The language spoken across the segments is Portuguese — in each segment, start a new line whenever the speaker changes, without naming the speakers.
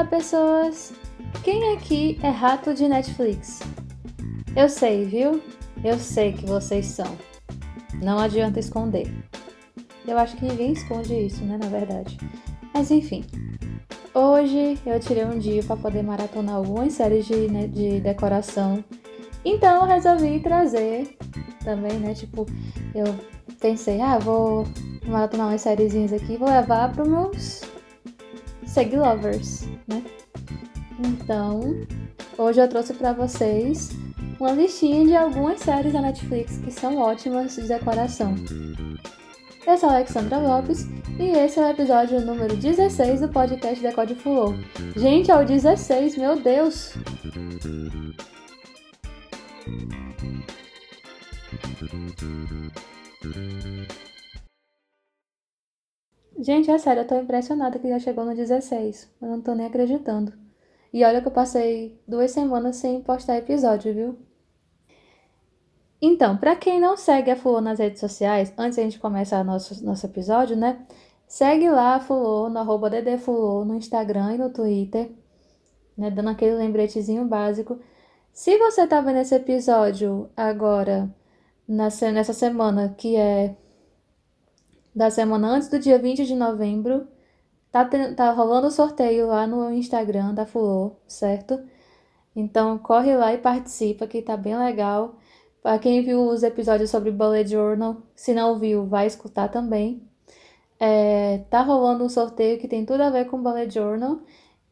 Olá, pessoas! Quem aqui é rato de Netflix? Eu sei, viu? Eu sei que vocês são. Não adianta esconder. Eu acho que ninguém esconde isso, né? Na verdade. Mas enfim. Hoje eu tirei um dia para poder maratonar algumas séries de, né, de decoração. Então eu resolvi trazer também, né? Tipo, eu pensei, ah, vou maratonar umas sériezinhas aqui, vou levar para meus Lovers, né? Então, hoje eu trouxe para vocês uma listinha de algumas séries da Netflix que são ótimas de decoração. Eu sou a Alexandra Lopes e esse é o episódio número 16 do podcast Decode Fulô. Gente, é o 16, meu Deus! Gente, é sério, eu tô impressionada que já chegou no 16. Eu não tô nem acreditando. E olha que eu passei duas semanas sem postar episódio, viu? Então, para quem não segue a Fulô nas redes sociais, antes a gente começar nosso, nosso episódio, né? Segue lá a Fulô, no arroba no Instagram e no Twitter, né? Dando aquele lembretezinho básico. Se você tá vendo esse episódio agora, nessa, nessa semana, que é da semana antes do dia 20 de novembro. Tá, tá rolando o sorteio lá no Instagram da Fulô, certo? Então corre lá e participa, que tá bem legal. Para quem viu os episódios sobre Bullet Journal, se não viu, vai escutar também. É, tá rolando um sorteio que tem tudo a ver com Bullet Journal.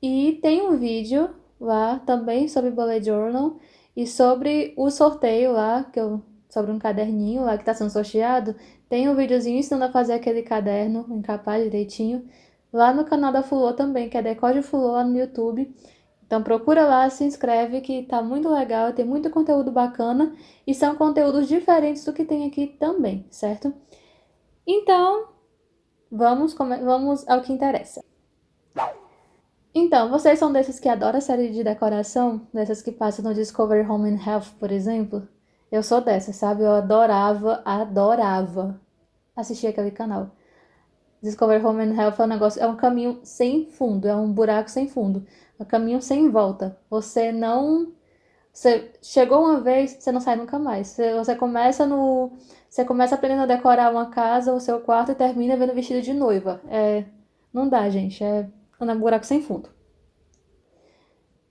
E tem um vídeo lá também sobre Bullet Journal e sobre o sorteio lá, que eu, sobre um caderninho lá que está sendo sorteado. Tem um videozinho ensinando a fazer aquele caderno, encapar direitinho. Lá no canal da Fulô também, que é Decode Fulô lá no YouTube. Então procura lá, se inscreve que tá muito legal, tem muito conteúdo bacana e são conteúdos diferentes do que tem aqui também, certo? Então, vamos, vamos ao que interessa. Então, vocês são desses que adoram a série de decoração? Dessas que passam no Discovery Home and Health, por exemplo? Eu sou dessa, sabe? Eu adorava, adorava assistir aquele canal. Discover Home and Health é um negócio, é um caminho sem fundo, é um buraco sem fundo, é um caminho sem volta. Você não você chegou uma vez, você não sai nunca mais. Você, você começa no você começa aprendendo a decorar uma casa, o seu quarto e termina vendo vestido de noiva. É, não dá, gente, é um buraco sem fundo.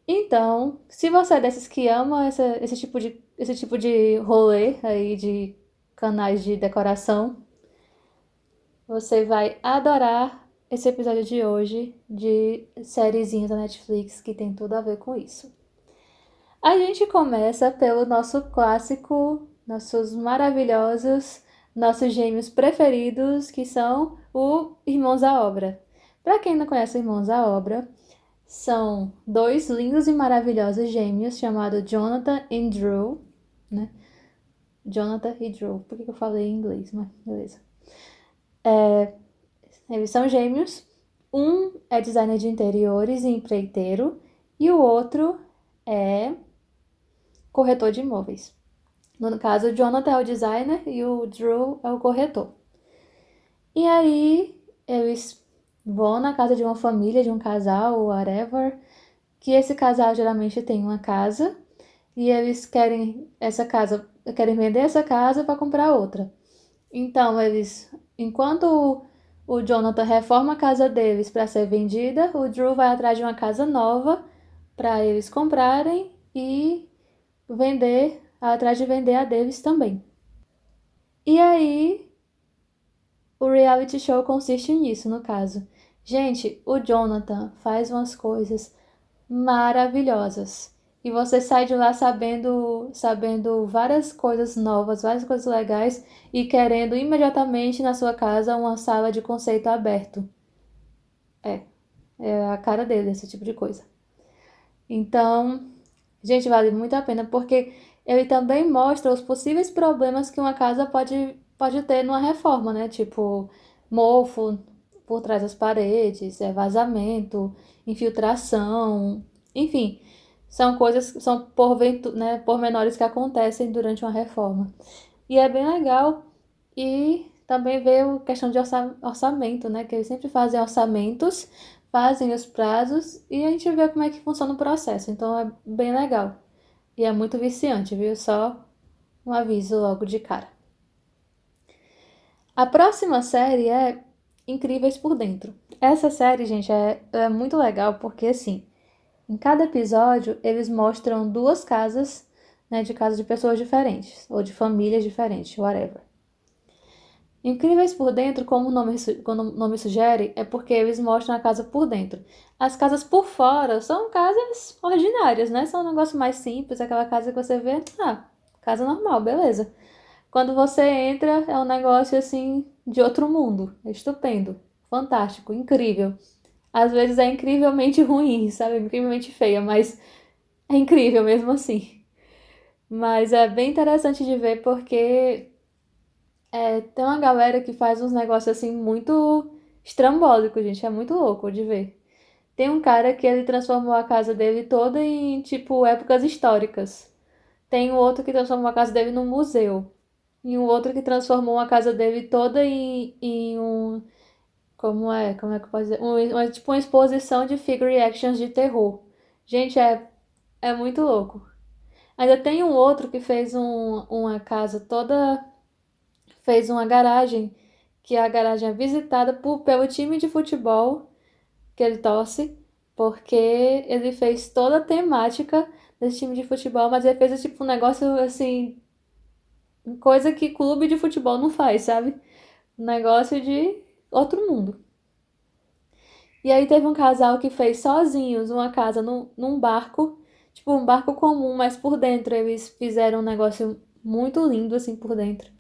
Então, se você é desses que ama essa, esse, tipo de, esse tipo de rolê aí de canais de decoração, você vai adorar esse episódio de hoje de sériezinhas da Netflix que tem tudo a ver com isso. A gente começa pelo nosso clássico, nossos maravilhosos, nossos gêmeos preferidos, que são o Irmãos à Obra. Para quem não conhece Irmãos à Obra, são dois lindos e maravilhosos gêmeos chamados Jonathan e Drew, né? Jonathan e Drew. Por que eu falei em inglês? Mas beleza. É, eles são gêmeos. Um é designer de interiores e empreiteiro, e o outro é corretor de imóveis. No caso, o Jonathan é o designer e o Drew é o corretor. E aí, eles vão na casa de uma família, de um casal, whatever, que esse casal geralmente tem uma casa e eles querem essa casa, querem vender essa casa para comprar outra. Então, eles, enquanto o Jonathan reforma a casa deles para ser vendida, o Drew vai atrás de uma casa nova para eles comprarem e vender, atrás de vender a deles também. E aí, o reality show consiste nisso, no caso. Gente, o Jonathan faz umas coisas maravilhosas. E você sai de lá sabendo, sabendo várias coisas novas, várias coisas legais e querendo imediatamente na sua casa uma sala de conceito aberto. É, é a cara dele, esse tipo de coisa. Então, gente, vale muito a pena porque ele também mostra os possíveis problemas que uma casa pode, pode ter numa reforma, né? Tipo, mofo, por trás das paredes, é vazamento, infiltração, enfim, são coisas, são porventu, né, pormenores que acontecem durante uma reforma. E é bem legal e também ver a questão de orçamento, né, que eles sempre fazem orçamentos fazem os prazos e a gente vê como é que funciona o processo. Então é bem legal. E é muito viciante, viu? Só um aviso logo de cara. A próxima série é Incríveis por Dentro. Essa série, gente, é, é muito legal porque, assim, em cada episódio eles mostram duas casas, né, de casas de pessoas diferentes, ou de famílias diferentes, whatever. Incríveis por dentro, como o nome, como o nome sugere, é porque eles mostram a casa por dentro. As casas por fora são casas ordinárias, né? São um negócio mais simples, aquela casa que você vê, ah, casa normal, beleza. Quando você entra, é um negócio assim de outro mundo. É estupendo, fantástico, incrível. Às vezes é incrivelmente ruim, sabe? Incrivelmente feia, mas é incrível mesmo assim. Mas é bem interessante de ver porque é, tem uma galera que faz uns negócios assim muito estrambólicos, gente. É muito louco de ver. Tem um cara que ele transformou a casa dele toda em, tipo, épocas históricas. Tem um outro que transformou a casa dele num museu. E um outro que transformou a casa dele toda em, em um. Como é? Como é que eu posso dizer? Um, uma, tipo uma exposição de figure actions de terror. Gente, é, é muito louco. Ainda tem um outro que fez um, uma casa toda fez uma garagem, que a garagem é visitada por, pelo time de futebol que ele torce, porque ele fez toda a temática desse time de futebol, mas ele fez tipo um negócio assim, coisa que clube de futebol não faz, sabe? Negócio de outro mundo. E aí teve um casal que fez sozinhos uma casa no, num barco, tipo um barco comum, mas por dentro eles fizeram um negócio muito lindo assim por dentro.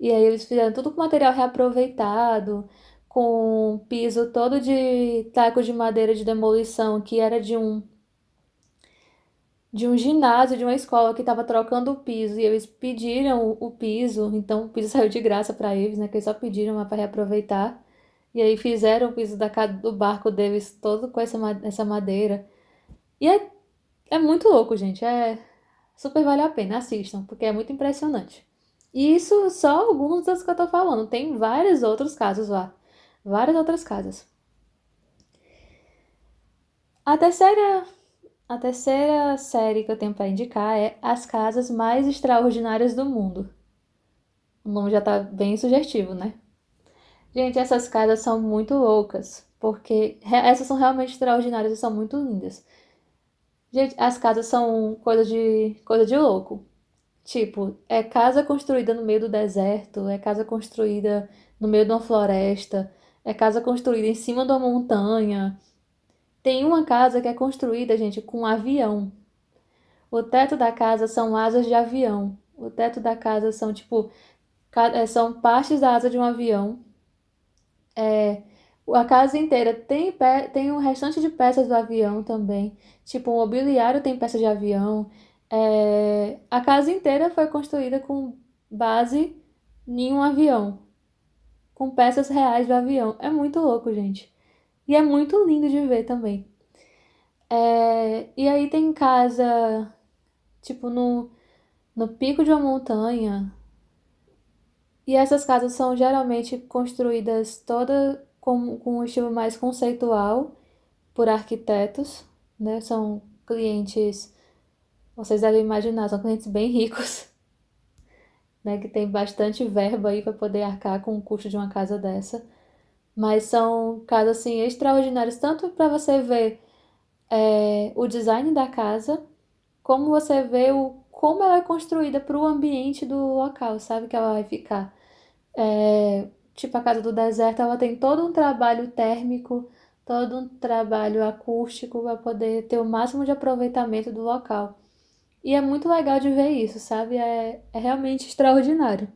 E aí eles fizeram tudo com material reaproveitado, com piso todo de taco de madeira de demolição, que era de um de um ginásio, de uma escola que estava trocando o piso e eles pediram o, piso, então o piso saiu de graça para eles, né? Que eles só pediram para reaproveitar. E aí fizeram o piso da, do barco deles todo com essa, essa madeira. E é, é muito louco, gente. É super vale a pena, assistam, porque é muito impressionante. E isso só alguns dos que eu tô falando. Tem vários outros casos lá. Várias outras casas. A terceira, a terceira série que eu tenho para indicar é As Casas Mais Extraordinárias do Mundo. O nome já tá bem sugestivo, né? Gente, essas casas são muito loucas, porque essas são realmente extraordinárias e são muito lindas. Gente, as casas são coisa de coisa de louco. Tipo, é casa construída no meio do deserto, é casa construída no meio de uma floresta, é casa construída em cima de uma montanha. Tem uma casa que é construída, gente, com um avião. O teto da casa são asas de avião. O teto da casa são, tipo, é, são partes da asa de um avião. É, a casa inteira tem, tem um restante de peças do avião também. Tipo, o mobiliário tem peças de avião. É, a casa inteira foi construída com base em um avião, com peças reais do avião. É muito louco, gente. E é muito lindo de ver também. É, e aí tem casa, tipo, no, no pico de uma montanha. E essas casas são geralmente construídas toda com, com um estilo mais conceitual por arquitetos, né? São clientes vocês devem imaginar, são clientes bem ricos, né, que tem bastante verba aí para poder arcar com o custo de uma casa dessa. Mas são casas assim extraordinárias, tanto para você ver é, o design da casa, como você vê o, como ela é construída para o ambiente do local, sabe? Que ela vai ficar. É, tipo a casa do deserto, ela tem todo um trabalho térmico, todo um trabalho acústico para poder ter o máximo de aproveitamento do local. E é muito legal de ver isso, sabe? É, é realmente extraordinário.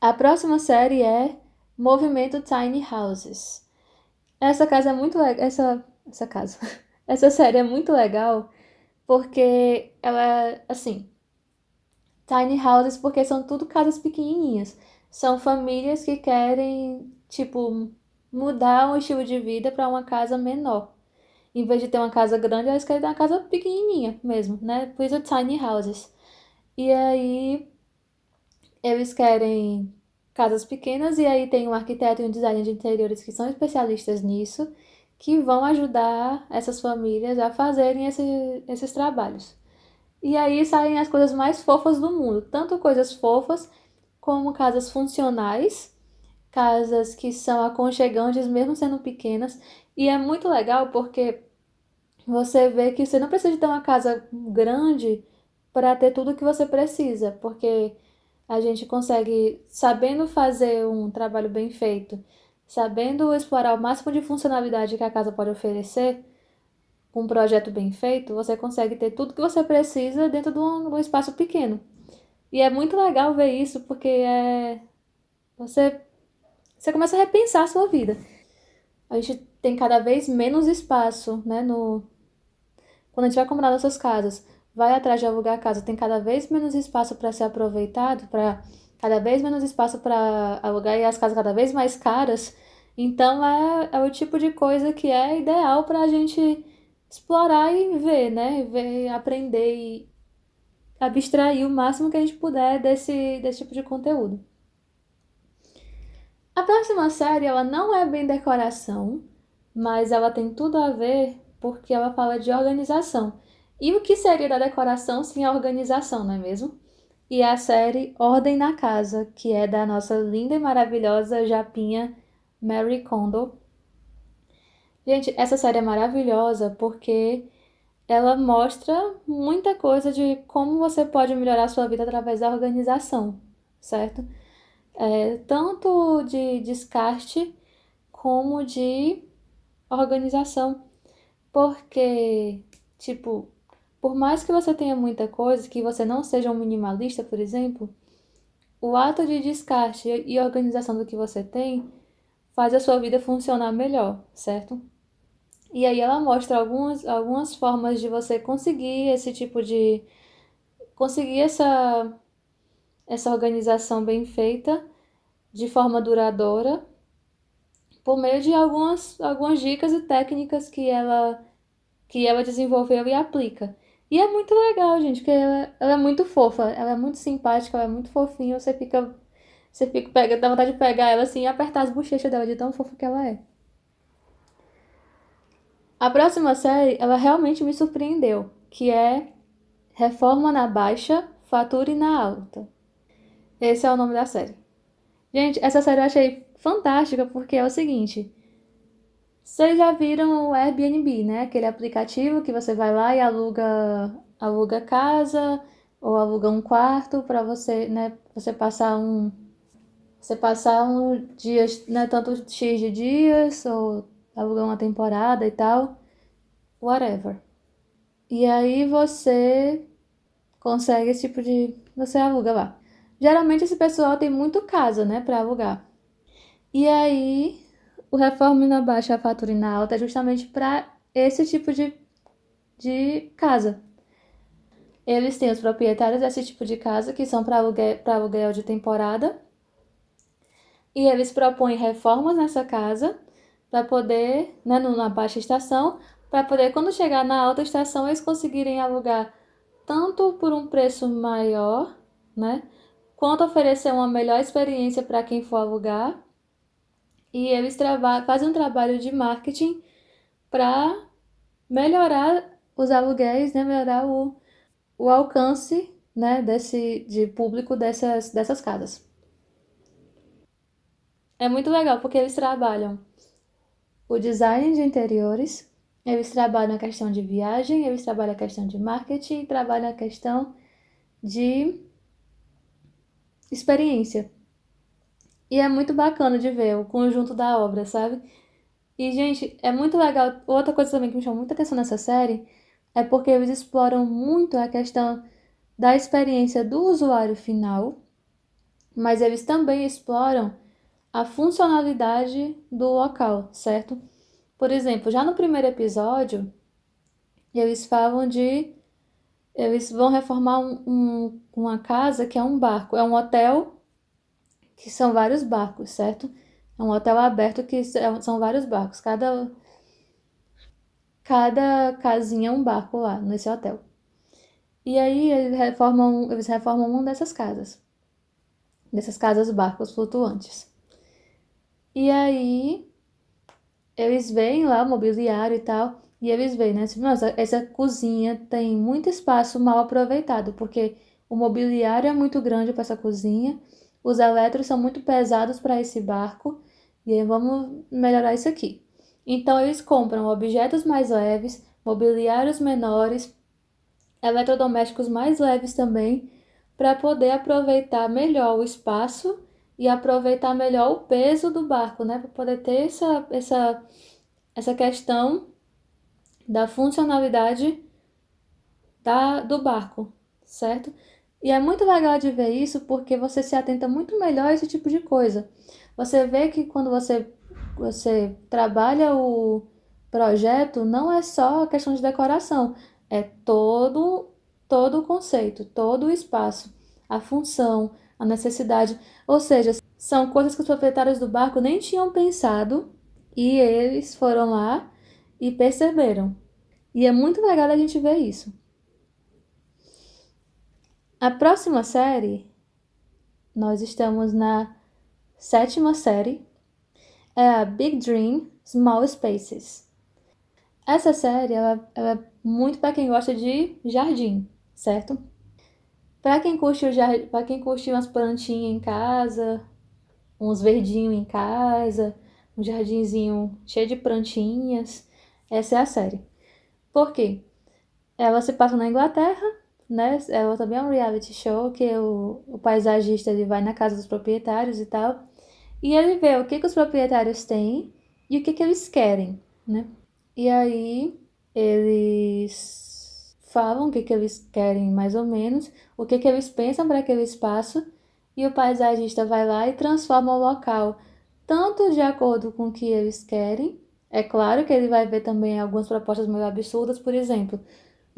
A próxima série é Movimento Tiny Houses. Essa casa é muito legal. Essa, essa casa. Essa série é muito legal porque ela é assim. Tiny houses porque são tudo casas pequenininhas. São famílias que querem, tipo, mudar o estilo de vida para uma casa menor em vez de ter uma casa grande, eles querem ter uma casa pequenininha mesmo, né? Por isso tiny houses. E aí eles querem casas pequenas e aí tem um arquiteto e um designer de interiores que são especialistas nisso, que vão ajudar essas famílias a fazerem esse, esses trabalhos. E aí saem as coisas mais fofas do mundo, tanto coisas fofas como casas funcionais, casas que são aconchegantes mesmo sendo pequenas, e é muito legal porque você vê que você não precisa de ter uma casa grande para ter tudo que você precisa, porque a gente consegue, sabendo fazer um trabalho bem feito, sabendo explorar o máximo de funcionalidade que a casa pode oferecer, com um projeto bem feito, você consegue ter tudo que você precisa dentro de um, de um espaço pequeno. E é muito legal ver isso, porque é. Você, você começa a repensar a sua vida. A gente tem cada vez menos espaço, né? No... Quando a gente vai comprar nossas casas vai atrás de alugar casa, tem cada vez menos espaço para ser aproveitado, para cada vez menos espaço para alugar e as casas cada vez mais caras. Então é, é o tipo de coisa que é ideal para a gente explorar e ver, né? Ver, aprender e abstrair o máximo que a gente puder desse, desse tipo de conteúdo. A próxima série, ela não é bem decoração, mas ela tem tudo a ver porque ela fala de organização. E o que seria da decoração sem a organização, não é mesmo? E a série Ordem na Casa, que é da nossa linda e maravilhosa japinha Mary Kondo. Gente, essa série é maravilhosa porque ela mostra muita coisa de como você pode melhorar sua vida através da organização, certo? É, tanto de descarte como de organização. Porque, tipo, por mais que você tenha muita coisa, que você não seja um minimalista, por exemplo, o ato de descarte e organização do que você tem faz a sua vida funcionar melhor, certo? E aí ela mostra algumas, algumas formas de você conseguir esse tipo de. conseguir essa, essa organização bem feita de forma duradoura por meio de algumas, algumas dicas e técnicas que ela, que ela desenvolveu e aplica. E é muito legal, gente, porque ela, ela é muito fofa, ela é muito simpática, ela é muito fofinha, você fica. Você fica, pega, dá vontade de pegar ela assim e apertar as bochechas dela de tão fofa que ela é. A próxima série, ela realmente me surpreendeu, que é Reforma na Baixa, Fature na Alta. Esse é o nome da série. Gente, essa série eu achei fantástica porque é o seguinte: vocês já viram o Airbnb, né? Aquele aplicativo que você vai lá e aluga, aluga casa ou aluga um quarto para você, né? Você passar um, você passar um dias, né? Tanto x de dias ou alugar uma temporada e tal, whatever. E aí você consegue esse tipo de, você aluga lá. Geralmente esse pessoal tem muito casa, né, para alugar. E aí o reforma na baixa, a fatura na alta é justamente para esse tipo de, de casa. Eles têm os proprietários desse tipo de casa, que são para aluguel, aluguel de temporada. E eles propõem reformas nessa casa para poder, né, na baixa estação, para poder, quando chegar na alta estação, eles conseguirem alugar tanto por um preço maior, né, quanto oferecer uma melhor experiência para quem for alugar e eles fazem um trabalho de marketing para melhorar os aluguéis, né? melhorar o, o alcance né? desse, de público dessas, dessas casas. É muito legal porque eles trabalham o design de interiores, eles trabalham a questão de viagem, eles trabalham a questão de marketing, trabalham a questão de experiência. E é muito bacana de ver o conjunto da obra, sabe? E, gente, é muito legal. Outra coisa também que me chamou muita atenção nessa série é porque eles exploram muito a questão da experiência do usuário final, mas eles também exploram a funcionalidade do local, certo? Por exemplo, já no primeiro episódio, eles falam de. Eles vão reformar um, um, uma casa que é um barco, é um hotel que são vários barcos, certo? É um hotel aberto que é são vários barcos. Cada, cada casinha é um barco lá nesse hotel. E aí eles reformam, eles reformam uma dessas casas. dessas casas barcos flutuantes. E aí eles veem lá o mobiliário e tal, e eles veem, né? Assim, Nossa, essa cozinha tem muito espaço mal aproveitado, porque o mobiliário é muito grande para essa cozinha, os eletros são muito pesados para esse barco, e vamos melhorar isso aqui. Então eles compram objetos mais leves, mobiliários menores, eletrodomésticos mais leves também, para poder aproveitar melhor o espaço e aproveitar melhor o peso do barco, né? Para poder ter essa, essa, essa questão da funcionalidade da, do barco, certo? E é muito legal de ver isso porque você se atenta muito melhor a esse tipo de coisa. Você vê que quando você, você trabalha o projeto, não é só a questão de decoração, é todo, todo o conceito, todo o espaço, a função, a necessidade. Ou seja, são coisas que os proprietários do barco nem tinham pensado e eles foram lá e perceberam. E é muito legal a gente ver isso. A próxima série, nós estamos na sétima série, é a Big Dream Small Spaces. Essa série ela, ela é muito para quem gosta de jardim, certo? Para quem curte o jardim, para quem curte umas plantinhas em casa, uns verdinhos em casa, um jardinzinho cheio de plantinhas, essa é a série. Por quê? Ela se passa na Inglaterra né? Ela também é um reality show que o, o paisagista ele vai na casa dos proprietários e tal. E ele vê o que, que os proprietários têm e o que, que eles querem, né? E aí eles falam o que, que eles querem mais ou menos, o que, que eles pensam para aquele espaço, e o paisagista vai lá e transforma o local tanto de acordo com o que eles querem. É claro que ele vai ver também algumas propostas meio absurdas, por exemplo,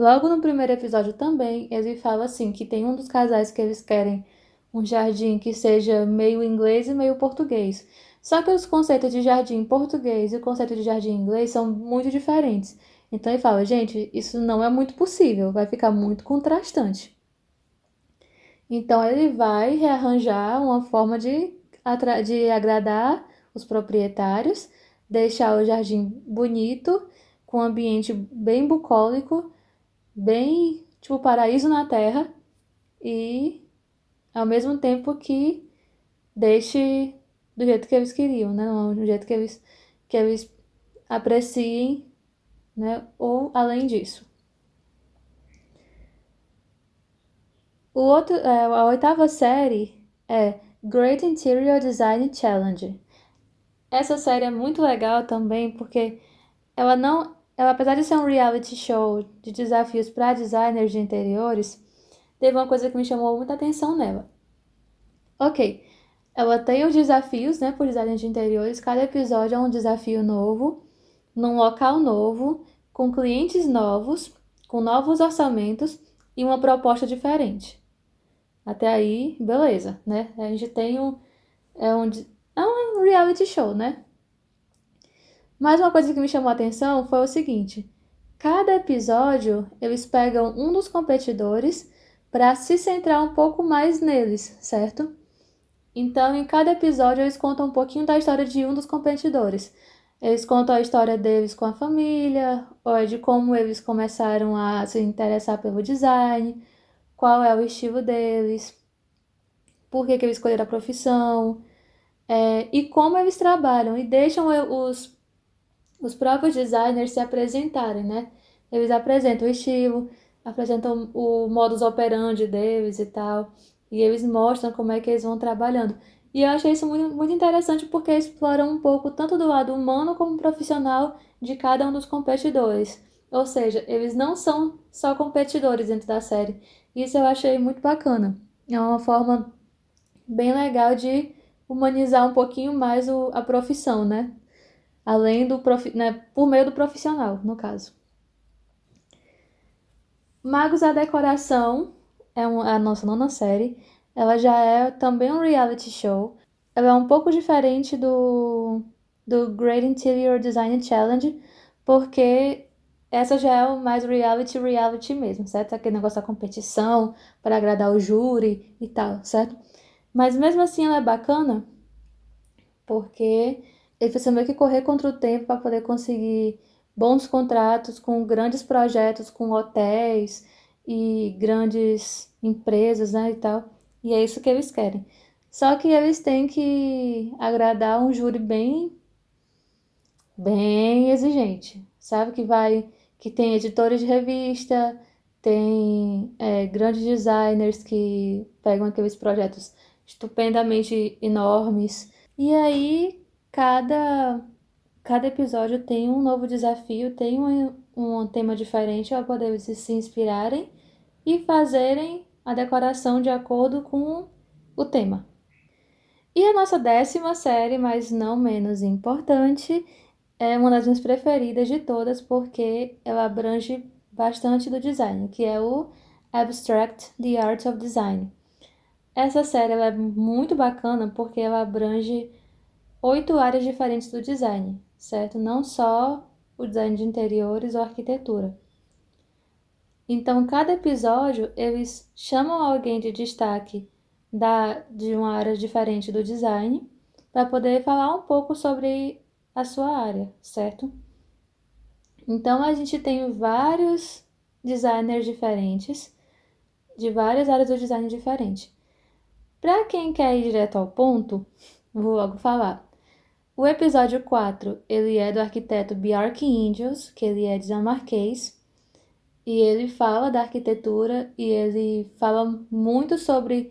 Logo no primeiro episódio também, ele fala assim que tem um dos casais que eles querem um jardim que seja meio inglês e meio português. Só que os conceitos de jardim português e o conceito de jardim inglês são muito diferentes. Então ele fala, gente, isso não é muito possível, vai ficar muito contrastante. Então ele vai rearranjar uma forma de, de agradar os proprietários, deixar o jardim bonito, com um ambiente bem bucólico bem tipo paraíso na terra e ao mesmo tempo que deixe do jeito que eles queriam, né? Do jeito que eles, que eles apreciem, né? Ou além disso. O outro, é, a oitava série é Great Interior Design Challenge. Essa série é muito legal também porque ela não ela, apesar de ser um reality show de desafios para designers de interiores, teve uma coisa que me chamou muita atenção nela. Ok, ela tem os desafios, né, por designers de interiores. Cada episódio é um desafio novo, num local novo, com clientes novos, com novos orçamentos e uma proposta diferente. Até aí, beleza, né? A gente tem um. É um, é um reality show, né? Mas uma coisa que me chamou a atenção foi o seguinte: cada episódio eles pegam um dos competidores para se centrar um pouco mais neles, certo? Então, em cada episódio, eles contam um pouquinho da história de um dos competidores. Eles contam a história deles com a família, ou é de como eles começaram a se interessar pelo design, qual é o estilo deles, por que, que eles escolheram a profissão, é, e como eles trabalham, e deixam os os próprios designers se apresentarem, né? Eles apresentam o estilo, apresentam o modus operandi deles e tal, e eles mostram como é que eles vão trabalhando. E eu achei isso muito, muito interessante porque exploram um pouco tanto do lado humano como profissional de cada um dos competidores. Ou seja, eles não são só competidores dentro da série. Isso eu achei muito bacana. É uma forma bem legal de humanizar um pouquinho mais o, a profissão, né? Além do profi né, por meio do profissional, no caso. Magos da Decoração é, a nossa nona série. Ela já é também um reality show. Ela é um pouco diferente do, do Great Interior Design Challenge, porque essa já é o mais reality, reality mesmo, certo? Aquele negócio da competição para agradar o júri e tal, certo? Mas mesmo assim ela é bacana porque ele precisa meio que correr contra o tempo para poder conseguir bons contratos com grandes projetos, com hotéis e grandes empresas, né, e tal. E é isso que eles querem. Só que eles têm que agradar um júri bem bem exigente, sabe que vai que tem editores de revista, tem é, grandes designers que pegam aqueles projetos estupendamente enormes. E aí, cada, cada episódio tem um novo desafio, tem um, um tema diferente para poder eles se inspirarem e fazerem a decoração de acordo com o tema. E a nossa décima série, mas não menos importante, é uma das minhas preferidas de todas porque ela abrange bastante do design, que é o Abstract The Art of Design. Essa série é muito bacana porque ela abrange oito áreas diferentes do design, certo? Não só o design de interiores ou arquitetura. Então, cada episódio eles chamam alguém de destaque da, de uma área diferente do design para poder falar um pouco sobre a sua área, certo? Então a gente tem vários designers diferentes, de várias áreas do design diferente. Para quem quer ir direto ao ponto, vou logo falar. O episódio 4, ele é do arquiteto Bjarke Ingels, que ele é dinamarquês, e ele fala da arquitetura e ele fala muito sobre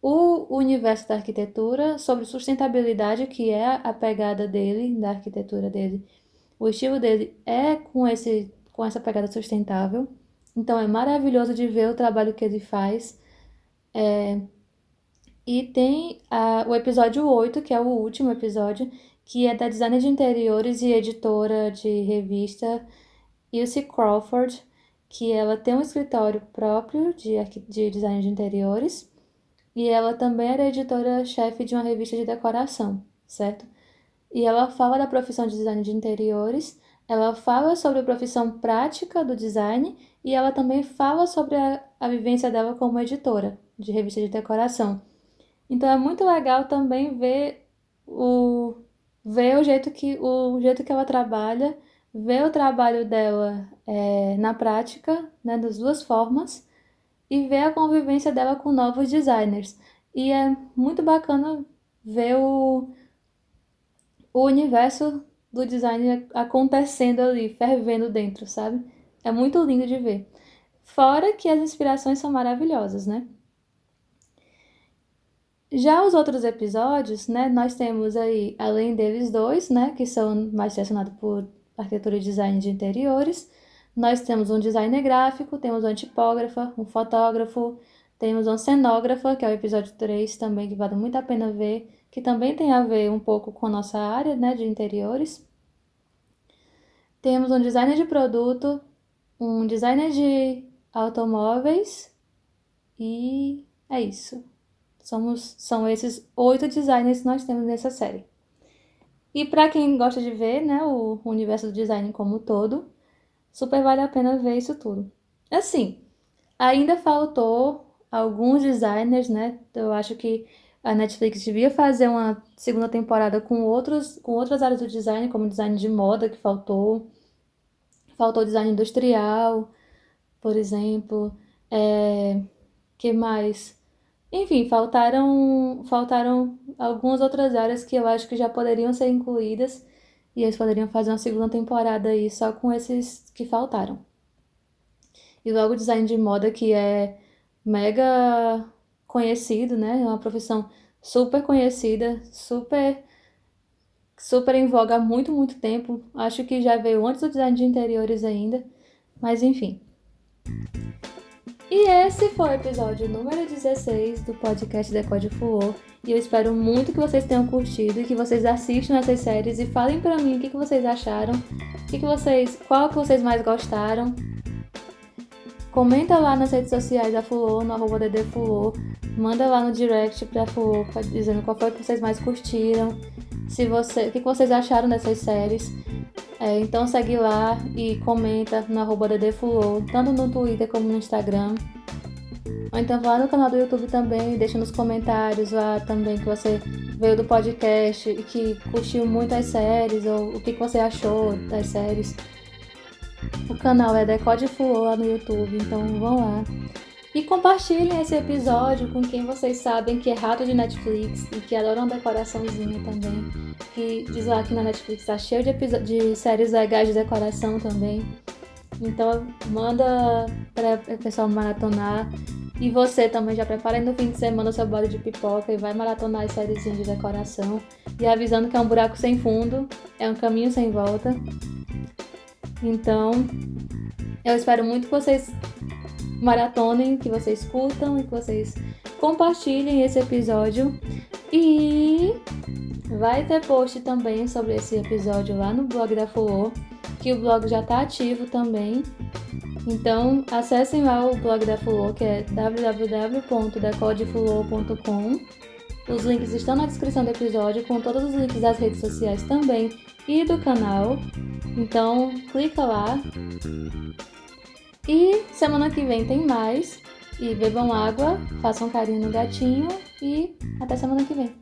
o universo da arquitetura, sobre sustentabilidade, que é a pegada dele, da arquitetura dele, o estilo dele é com, esse, com essa pegada sustentável. Então é maravilhoso de ver o trabalho que ele faz. É... E tem a, o episódio 8, que é o último episódio, que é da designer de interiores e editora de revista Ilse Crawford, que ela tem um escritório próprio de, de design de interiores e ela também era editora-chefe de uma revista de decoração, certo? e ela fala da profissão de design de interiores, ela fala sobre a profissão prática do design e ela também fala sobre a, a vivência dela como editora de revista de decoração. Então é muito legal também ver o ver o jeito que o jeito que ela trabalha, ver o trabalho dela é, na prática, né, das duas formas, e ver a convivência dela com novos designers. E é muito bacana ver o, o universo do design acontecendo ali, fervendo dentro, sabe? É muito lindo de ver. Fora que as inspirações são maravilhosas, né? Já os outros episódios, né, nós temos aí, além deles dois, né, que são mais direcionados por arquitetura e design de interiores, nós temos um designer gráfico, temos um tipógrafa, um fotógrafo, temos um cenógrafa, que é o episódio 3 também, que vale muito a pena ver, que também tem a ver um pouco com a nossa área né, de interiores. Temos um designer de produto, um designer de automóveis e é isso. Somos, são esses oito designers que nós temos nessa série. E para quem gosta de ver né, o universo do design como um todo, super vale a pena ver isso tudo. Assim, ainda faltou alguns designers, né? Eu acho que a Netflix devia fazer uma segunda temporada com outros com outras áreas do design, como design de moda que faltou, faltou design industrial, por exemplo, é, que mais? Enfim, faltaram faltaram algumas outras áreas que eu acho que já poderiam ser incluídas e eles poderiam fazer uma segunda temporada aí só com esses que faltaram. E logo design de moda que é mega conhecido, né? É uma profissão super conhecida, super super em voga há muito, muito tempo. Acho que já veio antes do design de interiores ainda, mas enfim. E esse foi o episódio número 16 do podcast Decode Fluor. E eu espero muito que vocês tenham curtido e que vocês assistam essas séries e falem para mim o que, que vocês acharam, o que, que vocês, qual que vocês mais gostaram. Comenta lá nas redes sociais da Fulô, no arroba ddfulô. Manda lá no direct pra Fulô, dizendo qual foi que vocês mais curtiram. Se você, o que vocês acharam dessas séries. É, então segue lá e comenta no arroba ddfulô, tanto no Twitter como no Instagram. Ou então vá no canal do YouTube também, deixa nos comentários lá também que você veio do podcast e que curtiu muito as séries, ou o que, que você achou das séries. O canal é Decode Fulô lá no YouTube, então vão lá. E compartilhem esse episódio com quem vocês sabem que é rato de Netflix e que adora uma decoraçãozinha também. Que diz lá que na Netflix tá cheio de, de séries legais de decoração também. Então manda para o pessoal maratonar. E você também já prepara no fim de semana o seu bode de pipoca e vai maratonar as séries de decoração. E avisando que é um buraco sem fundo, é um caminho sem volta. Então, eu espero muito que vocês maratonem, que vocês curtam e que vocês compartilhem esse episódio. E vai ter post também sobre esse episódio lá no blog da Fulô, que o blog já está ativo também. Então, acessem lá o blog da Fulô, que é www.decodefulô.com. Os links estão na descrição do episódio, com todos os links das redes sociais também e do canal. Então, clica lá e semana que vem tem mais. E bebam água, façam carinho no gatinho e até semana que vem.